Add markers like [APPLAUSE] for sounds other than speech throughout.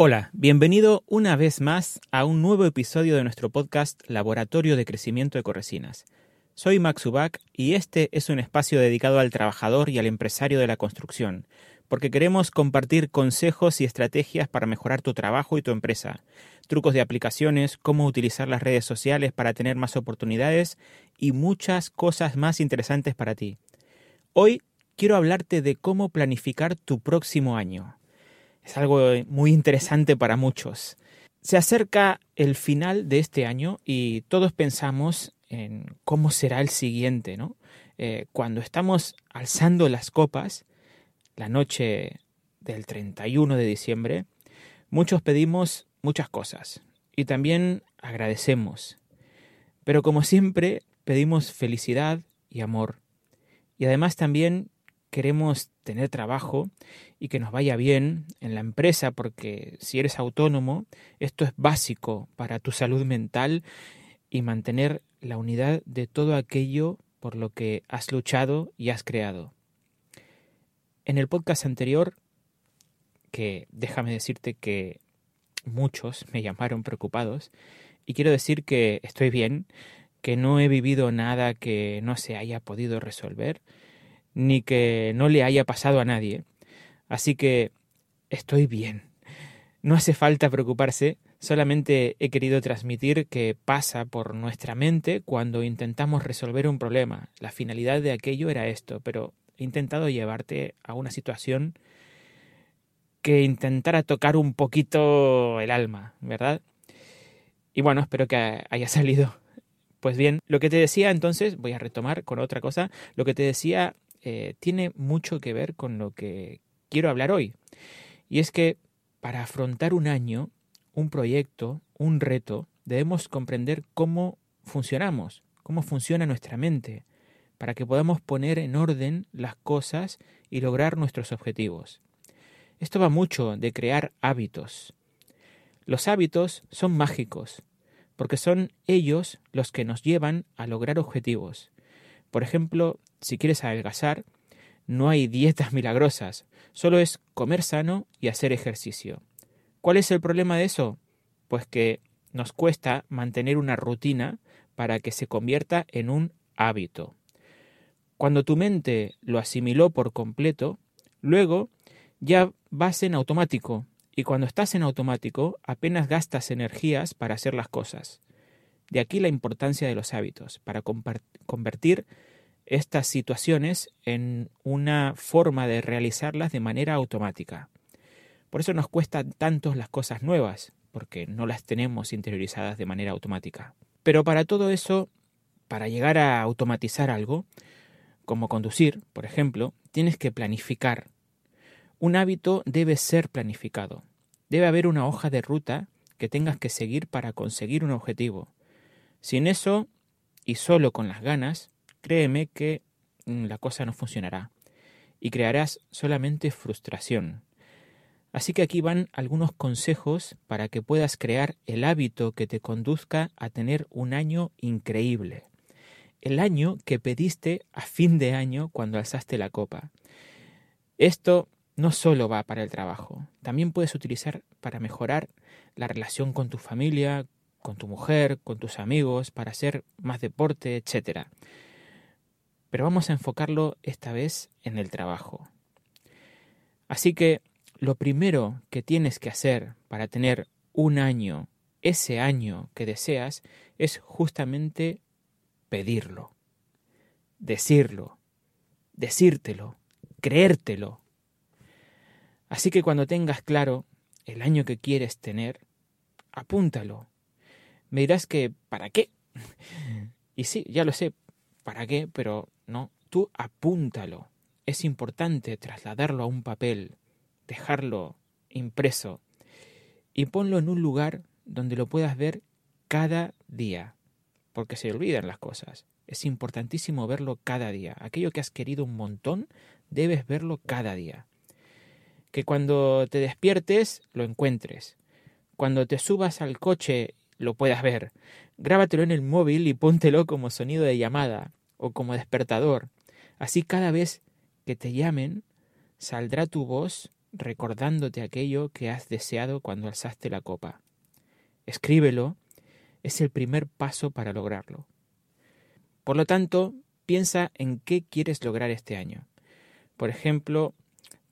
Hola, bienvenido una vez más a un nuevo episodio de nuestro podcast Laboratorio de Crecimiento de Corresinas. Soy Max Ubach y este es un espacio dedicado al trabajador y al empresario de la construcción, porque queremos compartir consejos y estrategias para mejorar tu trabajo y tu empresa, trucos de aplicaciones, cómo utilizar las redes sociales para tener más oportunidades y muchas cosas más interesantes para ti. Hoy quiero hablarte de cómo planificar tu próximo año. Es algo muy interesante para muchos. Se acerca el final de este año y todos pensamos en cómo será el siguiente, ¿no? Eh, cuando estamos alzando las copas, la noche del 31 de diciembre, muchos pedimos muchas cosas y también agradecemos. Pero como siempre, pedimos felicidad y amor. Y además también queremos tener trabajo y que nos vaya bien en la empresa, porque si eres autónomo, esto es básico para tu salud mental y mantener la unidad de todo aquello por lo que has luchado y has creado. En el podcast anterior, que déjame decirte que muchos me llamaron preocupados, y quiero decir que estoy bien, que no he vivido nada que no se haya podido resolver, ni que no le haya pasado a nadie. Así que estoy bien. No hace falta preocuparse, solamente he querido transmitir que pasa por nuestra mente cuando intentamos resolver un problema. La finalidad de aquello era esto, pero he intentado llevarte a una situación que intentara tocar un poquito el alma, ¿verdad? Y bueno, espero que haya salido. Pues bien, lo que te decía entonces, voy a retomar con otra cosa, lo que te decía eh, tiene mucho que ver con lo que quiero hablar hoy. Y es que para afrontar un año, un proyecto, un reto, debemos comprender cómo funcionamos, cómo funciona nuestra mente, para que podamos poner en orden las cosas y lograr nuestros objetivos. Esto va mucho de crear hábitos. Los hábitos son mágicos, porque son ellos los que nos llevan a lograr objetivos. Por ejemplo, si quieres adelgazar, no hay dietas [LAUGHS] milagrosas, solo es comer sano y hacer ejercicio. ¿Cuál es el problema de eso? Pues que nos cuesta mantener una rutina para que se convierta en un hábito. Cuando tu mente lo asimiló por completo, luego ya vas en automático y cuando estás en automático apenas gastas energías para hacer las cosas. De aquí la importancia de los hábitos, para convertir estas situaciones en una forma de realizarlas de manera automática. Por eso nos cuestan tanto las cosas nuevas, porque no las tenemos interiorizadas de manera automática. Pero para todo eso, para llegar a automatizar algo, como conducir, por ejemplo, tienes que planificar. Un hábito debe ser planificado. Debe haber una hoja de ruta que tengas que seguir para conseguir un objetivo. Sin eso, y solo con las ganas, créeme que mm, la cosa no funcionará y crearás solamente frustración. Así que aquí van algunos consejos para que puedas crear el hábito que te conduzca a tener un año increíble. El año que pediste a fin de año cuando alzaste la copa. Esto no solo va para el trabajo, también puedes utilizar para mejorar la relación con tu familia, con tu mujer, con tus amigos, para hacer más deporte, etcétera pero vamos a enfocarlo esta vez en el trabajo. Así que lo primero que tienes que hacer para tener un año, ese año que deseas, es justamente pedirlo, decirlo, decírtelo, creértelo. Así que cuando tengas claro el año que quieres tener, apúntalo. Me dirás que, ¿para qué? [LAUGHS] Y sí, ya lo sé, ¿para qué? Pero no, tú apúntalo. Es importante trasladarlo a un papel, dejarlo impreso y ponlo en un lugar donde lo puedas ver cada día, porque se olvidan las cosas. Es importantísimo verlo cada día. Aquello que has querido un montón, debes verlo cada día. Que cuando te despiertes, lo encuentres. Cuando te subas al coche, lo puedas ver. Grábatelo en el móvil y póntelo como sonido de llamada o como despertador. Así cada vez que te llamen, saldrá tu voz recordándote aquello que has deseado cuando alzaste la copa. Escríbelo, es el primer paso para lograrlo. Por lo tanto, piensa en qué quieres lograr este año. Por ejemplo,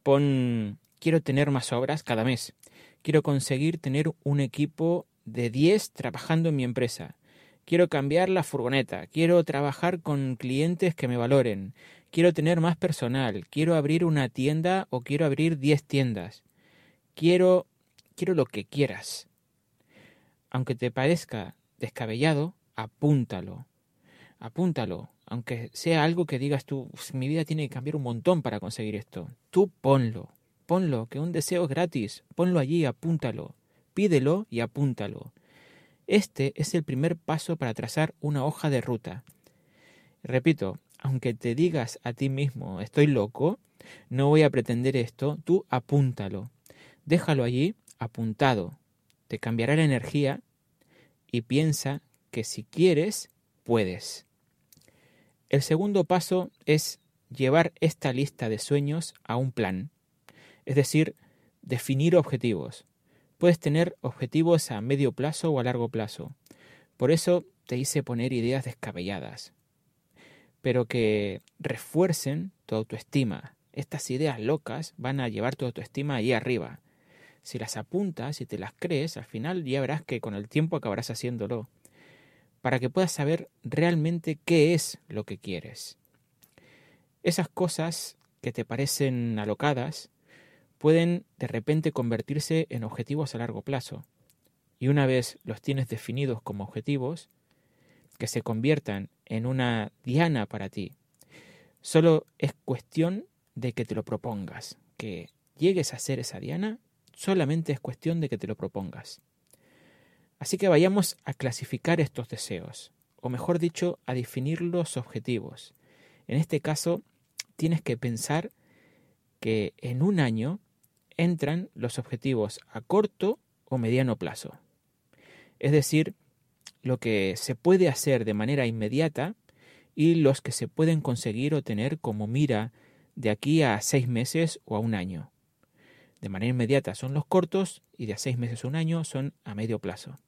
pon quiero tener más obras cada mes. Quiero conseguir tener un equipo de 10 trabajando en mi empresa. Quiero cambiar la furgoneta. Quiero trabajar con clientes que me valoren. Quiero tener más personal. Quiero abrir una tienda o quiero abrir 10 tiendas. Quiero quiero lo que quieras. Aunque te parezca descabellado, apúntalo. Apúntalo, aunque sea algo que digas tú, mi vida tiene que cambiar un montón para conseguir esto. Tú ponlo, ponlo, que un deseo es gratis, ponlo allí, apúntalo, pídelo y apúntalo. Este es el primer paso para trazar una hoja de ruta. Repito, aunque te digas a ti mismo, estoy loco, no voy a pretender esto, tú apúntalo. Déjalo allí apuntado. Te cambiará la energía y piensa que si quieres, puedes. El segundo paso es llevar esta lista de sueños a un plan, es decir, definir objetivos. Puedes tener objetivos a medio plazo o a largo plazo. Por eso te hice poner ideas descabelladas, pero que refuercen tu autoestima. Estas ideas locas van a llevar tu autoestima ahí arriba. Si las apuntas y te las crees, al final ya verás que con el tiempo acabarás haciéndolo para que puedas saber realmente qué es lo que quieres. Esas cosas que te parecen alocadas pueden de repente convertirse en objetivos a largo plazo. Y una vez los tienes definidos como objetivos, que se conviertan en una diana para ti. Solo es cuestión de que te lo propongas, que llegues a ser esa diana, solamente es cuestión de que te lo propongas. Así que vayamos a clasificar estos deseos, o mejor dicho, a definir los objetivos. En este caso, tienes que pensar que en un año entran los objetivos a corto o mediano plazo. Es decir, lo que se puede hacer de manera inmediata y los que se pueden conseguir o tener como mira de aquí a seis meses o a un año. De manera inmediata son los cortos y de a seis meses a un año son a medio plazo.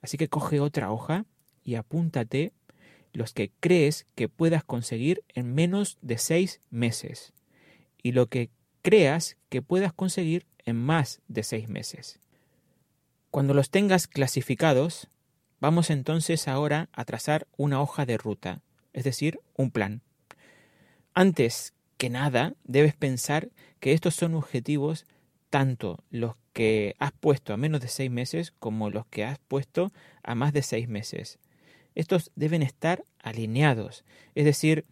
Así que coge otra hoja y apúntate los que crees que puedas conseguir en menos de seis meses y lo que creas que puedas conseguir en más de seis meses. Cuando los tengas clasificados, vamos entonces ahora a trazar una hoja de ruta, es decir, un plan. Antes que nada, debes pensar que estos son objetivos tanto los que has puesto a menos de seis meses como los que has puesto a más de seis meses. Estos deben estar alineados, es decir,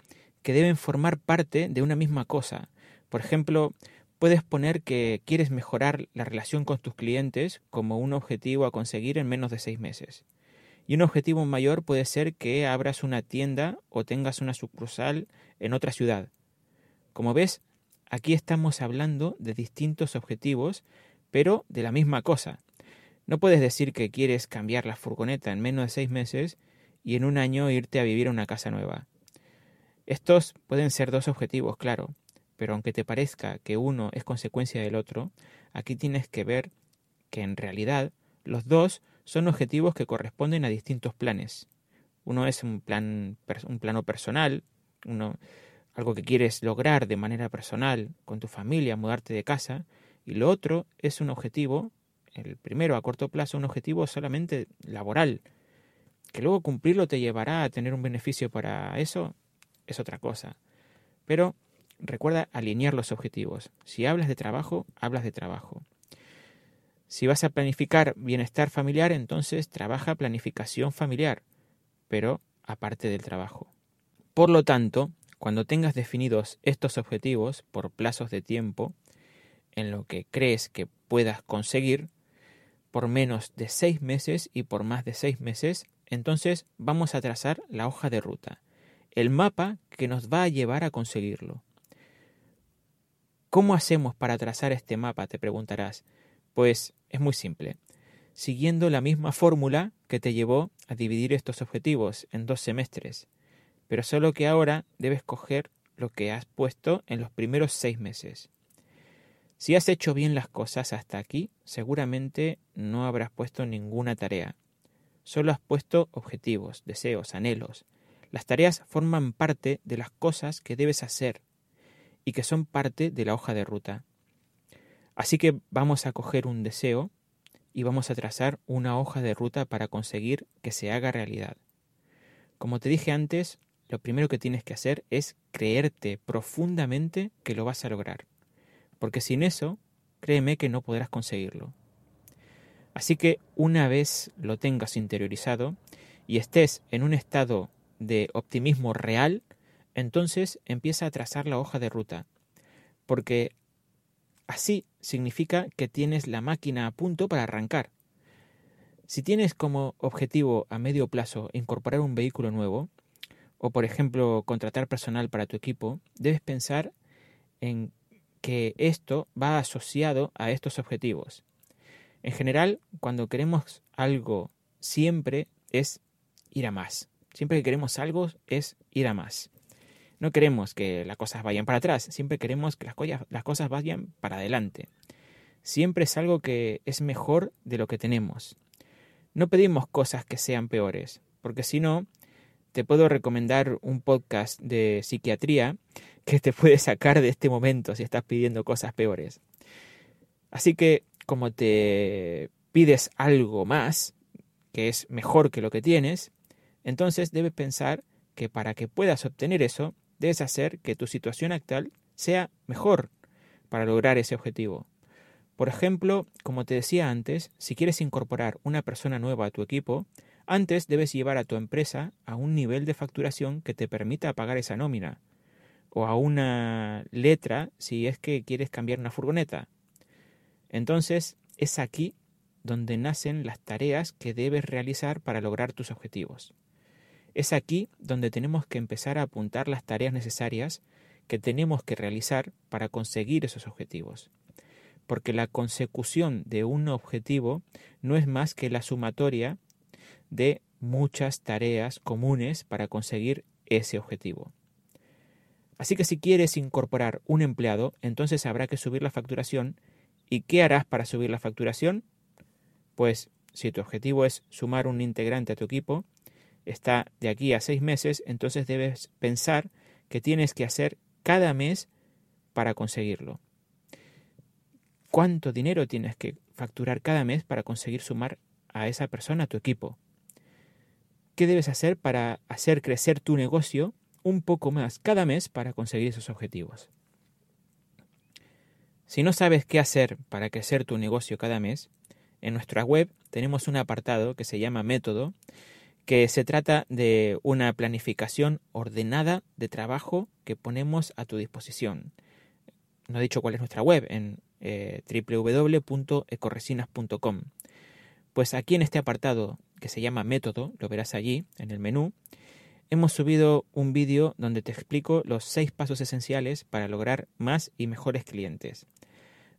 que deben formar parte de una misma cosa. Por ejemplo, puedes poner que quieres mejorar la relación con tus clientes como un objetivo a conseguir en menos de seis meses. Y un objetivo mayor puede ser que abras una tienda o tengas una sucursal en otra ciudad. Como ves, aquí estamos hablando de distintos objetivos pero de la misma cosa. No puedes decir que quieres cambiar la furgoneta en menos de seis meses y en un año irte a vivir a una casa nueva. Estos pueden ser dos objetivos, claro, pero aunque te parezca que uno es consecuencia del otro, aquí tienes que ver que en realidad los dos son objetivos que corresponden a distintos planes. Uno es un plan un plano personal, uno algo que quieres lograr de manera personal con tu familia, mudarte de casa, y lo otro es un objetivo, el primero a corto plazo, un objetivo solamente laboral. Que luego cumplirlo te llevará a tener un beneficio para eso, es otra cosa. Pero recuerda alinear los objetivos. Si hablas de trabajo, hablas de trabajo. Si vas a planificar bienestar familiar, entonces trabaja planificación familiar, pero aparte del trabajo. Por lo tanto, cuando tengas definidos estos objetivos por plazos de tiempo, en lo que crees que puedas conseguir por menos de seis meses y por más de seis meses, entonces vamos a trazar la hoja de ruta, el mapa que nos va a llevar a conseguirlo. ¿Cómo hacemos para trazar este mapa? te preguntarás. Pues es muy simple, siguiendo la misma fórmula que te llevó a dividir estos objetivos en dos semestres, pero solo que ahora debes coger lo que has puesto en los primeros seis meses. Si has hecho bien las cosas hasta aquí, seguramente no habrás puesto ninguna tarea. Solo has puesto objetivos, deseos, anhelos. Las tareas forman parte de las cosas que debes hacer y que son parte de la hoja de ruta. Así que vamos a coger un deseo y vamos a trazar una hoja de ruta para conseguir que se haga realidad. Como te dije antes, lo primero que tienes que hacer es creerte profundamente que lo vas a lograr. Porque sin eso, créeme que no podrás conseguirlo. Así que una vez lo tengas interiorizado y estés en un estado de optimismo real, entonces empieza a trazar la hoja de ruta. Porque así significa que tienes la máquina a punto para arrancar. Si tienes como objetivo a medio plazo incorporar un vehículo nuevo, o por ejemplo contratar personal para tu equipo, debes pensar en que esto va asociado a estos objetivos. En general, cuando queremos algo, siempre es ir a más. Siempre que queremos algo es ir a más. No queremos que las cosas vayan para atrás, siempre queremos que las, las cosas vayan para adelante. Siempre es algo que es mejor de lo que tenemos. No pedimos cosas que sean peores, porque si no, te puedo recomendar un podcast de psiquiatría [LAUGHS] que te puede sacar de este momento si estás pidiendo cosas peores. Así que como te pides algo más, que es mejor que lo que tienes, entonces debes pensar que para que puedas obtener eso, debes hacer que tu situación actual sea mejor para lograr ese objetivo. Por ejemplo, como te decía antes, si quieres incorporar una persona nueva a tu equipo, antes debes llevar a tu empresa a un nivel de facturación que te permita pagar esa nómina, o a una letra si es que quieres cambiar una furgoneta. Entonces, es aquí donde nacen las tareas que debes realizar para lograr tus objetivos. Es aquí donde tenemos que empezar a apuntar las tareas necesarias que tenemos que realizar para conseguir esos objetivos. Porque la consecución de un objetivo no es más que la sumatoria de muchas tareas comunes para conseguir ese objetivo. Así que si quieres incorporar un empleado, entonces habrá que subir la facturación. ¿Y qué harás para subir la facturación? Pues si tu objetivo es sumar un integrante a tu equipo, está de aquí a seis meses, entonces debes pensar que tienes que hacer cada mes para conseguirlo. ¿Cuánto dinero tienes que facturar cada mes para conseguir sumar a esa persona a tu equipo? qué debes hacer para hacer crecer tu negocio un poco más cada mes para conseguir esos objetivos. Si no sabes qué hacer para crecer tu negocio cada mes, en nuestra web tenemos un apartado que se llama método, que se trata de una planificación ordenada de trabajo que ponemos a tu disposición. No he dicho cuál es nuestra web, en eh, www.ecoresinas.com. Pues aquí en este apartado que se llama método, lo verás allí en el menú, hemos subido un vídeo donde te explico los seis pasos esenciales para lograr más y mejores clientes.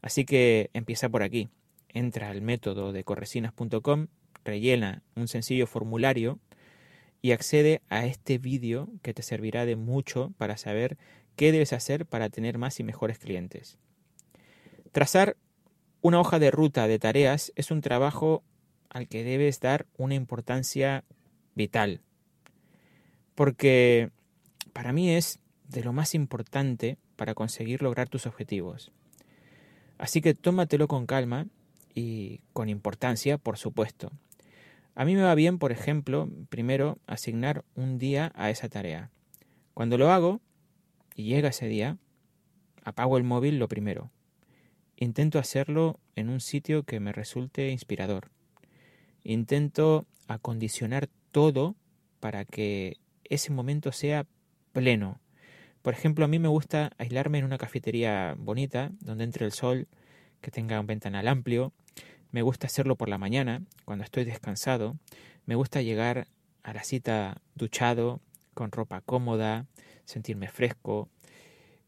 Así que empieza por aquí. Entra al método de corresinas.com, rellena un sencillo formulario y accede a este vídeo que te servirá de mucho para saber qué debes hacer para tener más y mejores clientes. Trazar una hoja de ruta de tareas es un trabajo al que debes dar una importancia vital. Porque para mí es de lo más importante para conseguir lograr tus objetivos. Así que tómatelo con calma y con importancia, por supuesto. A mí me va bien, por ejemplo, primero asignar un día a esa tarea. Cuando lo hago y llega ese día, apago el móvil lo primero. Intento hacerlo en un sitio que me resulte inspirador. Intento acondicionar todo para que ese momento sea pleno. Por ejemplo, a mí me gusta aislarme en una cafetería bonita, donde entre el sol, que tenga un ventanal amplio. Me gusta hacerlo por la mañana, cuando estoy descansado. Me gusta llegar a la cita duchado, con ropa cómoda, sentirme fresco,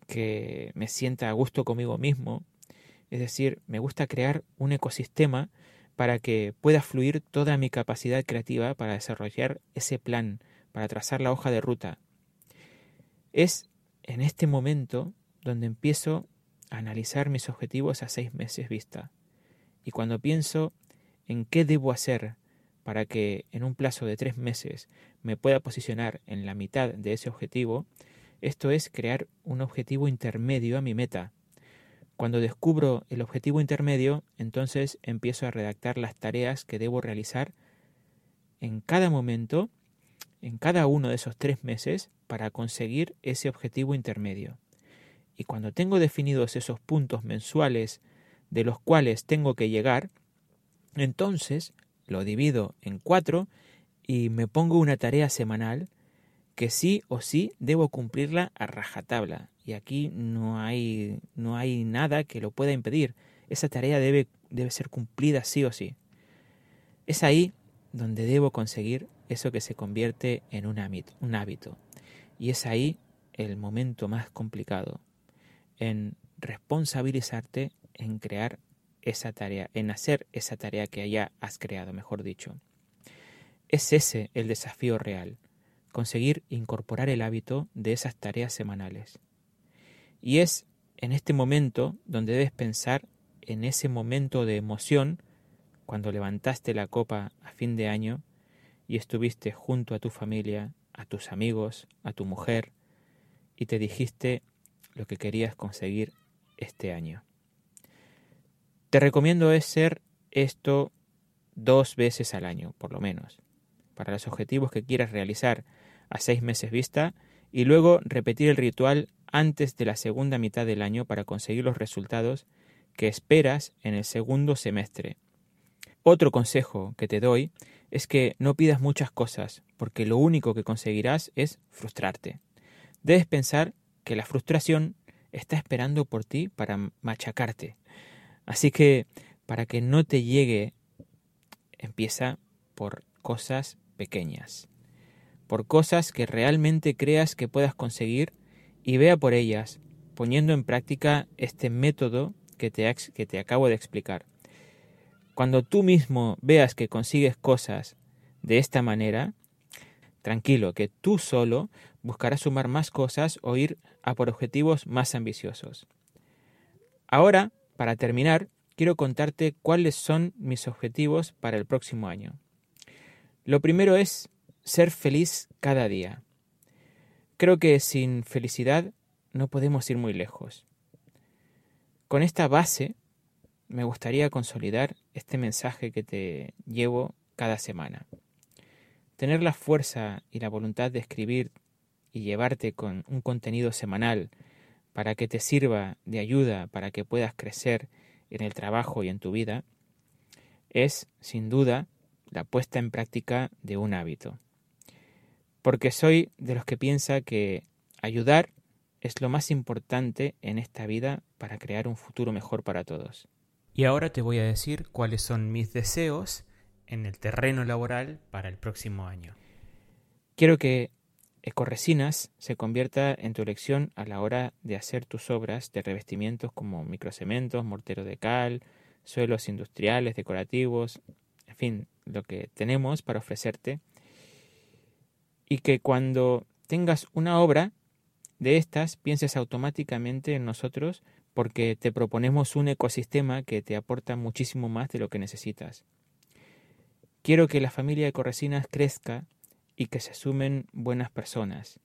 que me sienta a gusto conmigo mismo. Es decir, me gusta crear un ecosistema para que pueda fluir toda mi capacidad creativa para desarrollar ese plan, para trazar la hoja de ruta. Es en este momento donde empiezo a analizar mis objetivos a seis meses vista. Y cuando pienso en qué debo hacer para que en un plazo de tres meses me pueda posicionar en la mitad de ese objetivo, esto es crear un objetivo intermedio a mi meta. Cuando descubro el objetivo intermedio, entonces empiezo a redactar las tareas que debo realizar en cada momento, en cada uno de esos tres meses, para conseguir ese objetivo intermedio. Y cuando tengo definidos esos puntos mensuales de los cuales tengo que llegar, entonces lo divido en cuatro y me pongo una tarea semanal que sí o sí debo cumplirla a rajatabla. Y aquí no hay, no hay nada que lo pueda impedir. Esa tarea debe, debe ser cumplida sí o sí. Es ahí donde debo conseguir eso que se convierte en un hábito, un hábito. Y es ahí el momento más complicado, en responsabilizarte en crear esa tarea, en hacer esa tarea que ya has creado, mejor dicho. Es ese el desafío real, conseguir incorporar el hábito de esas tareas semanales. Y es en este momento donde debes pensar en ese momento de emoción cuando levantaste la copa a fin de año y estuviste junto a tu familia, a tus amigos, a tu mujer, y te dijiste lo que querías conseguir este año. Te recomiendo hacer esto dos veces al año, por lo menos, para los objetivos que quieras realizar a seis meses vista y luego repetir el ritual antes de la segunda mitad del año para conseguir los resultados que esperas en el segundo semestre. Otro consejo que te doy es que no pidas muchas cosas, porque lo único que conseguirás es frustrarte. Debes pensar que la frustración está esperando por ti para machacarte. Así que, para que no te llegue, empieza por cosas pequeñas por cosas que realmente creas que puedas conseguir y vea por ellas, poniendo en práctica este método que te, que te acabo de explicar. Cuando tú mismo veas que consigues cosas de esta manera, tranquilo, que tú solo buscarás sumar más cosas o ir a por objetivos más ambiciosos. Ahora, para terminar, quiero contarte cuáles son mis objetivos para el próximo año. Lo primero es ser feliz cada día. Creo que sin felicidad no podemos ir muy lejos. Con esta base me gustaría consolidar este mensaje que te llevo cada semana. Tener la fuerza y la voluntad de escribir y llevarte con un contenido semanal para que te sirva de ayuda para que puedas crecer en el trabajo y en tu vida, es, sin duda, la puesta en práctica de un hábito porque soy de los que piensa que ayudar es lo más importante en esta vida para crear un futuro mejor para todos. Y ahora te voy a decir cuáles son mis deseos en el terreno laboral para el próximo año. Quiero que Ecoresinas se convierta en tu elección a la hora de hacer tus obras de revestimientos como microcementos, mortero de cal, suelos industriales, decorativos, en fin, lo que tenemos para ofrecerte y que cuando tengas una obra de estas pienses automáticamente en nosotros porque te proponemos un ecosistema que te aporta muchísimo más de lo que necesitas. Quiero que la familia de Corresinas crezca y que se sumen buenas personas.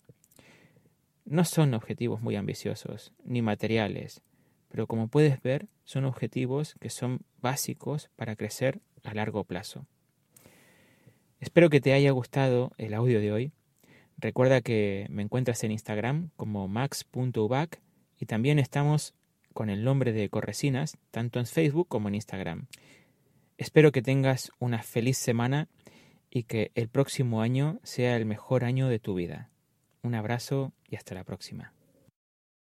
No son objetivos muy ambiciosos ni materiales, pero como puedes ver son objetivos que son básicos para crecer a largo plazo. Espero que te haya gustado el audio de hoy. Recuerda que me encuentras en Instagram como max.ubac y también estamos con el nombre de Corresinas, tanto en Facebook como en Instagram. Espero que tengas una feliz semana y que el próximo año sea el mejor año de tu vida. Un abrazo y hasta la próxima.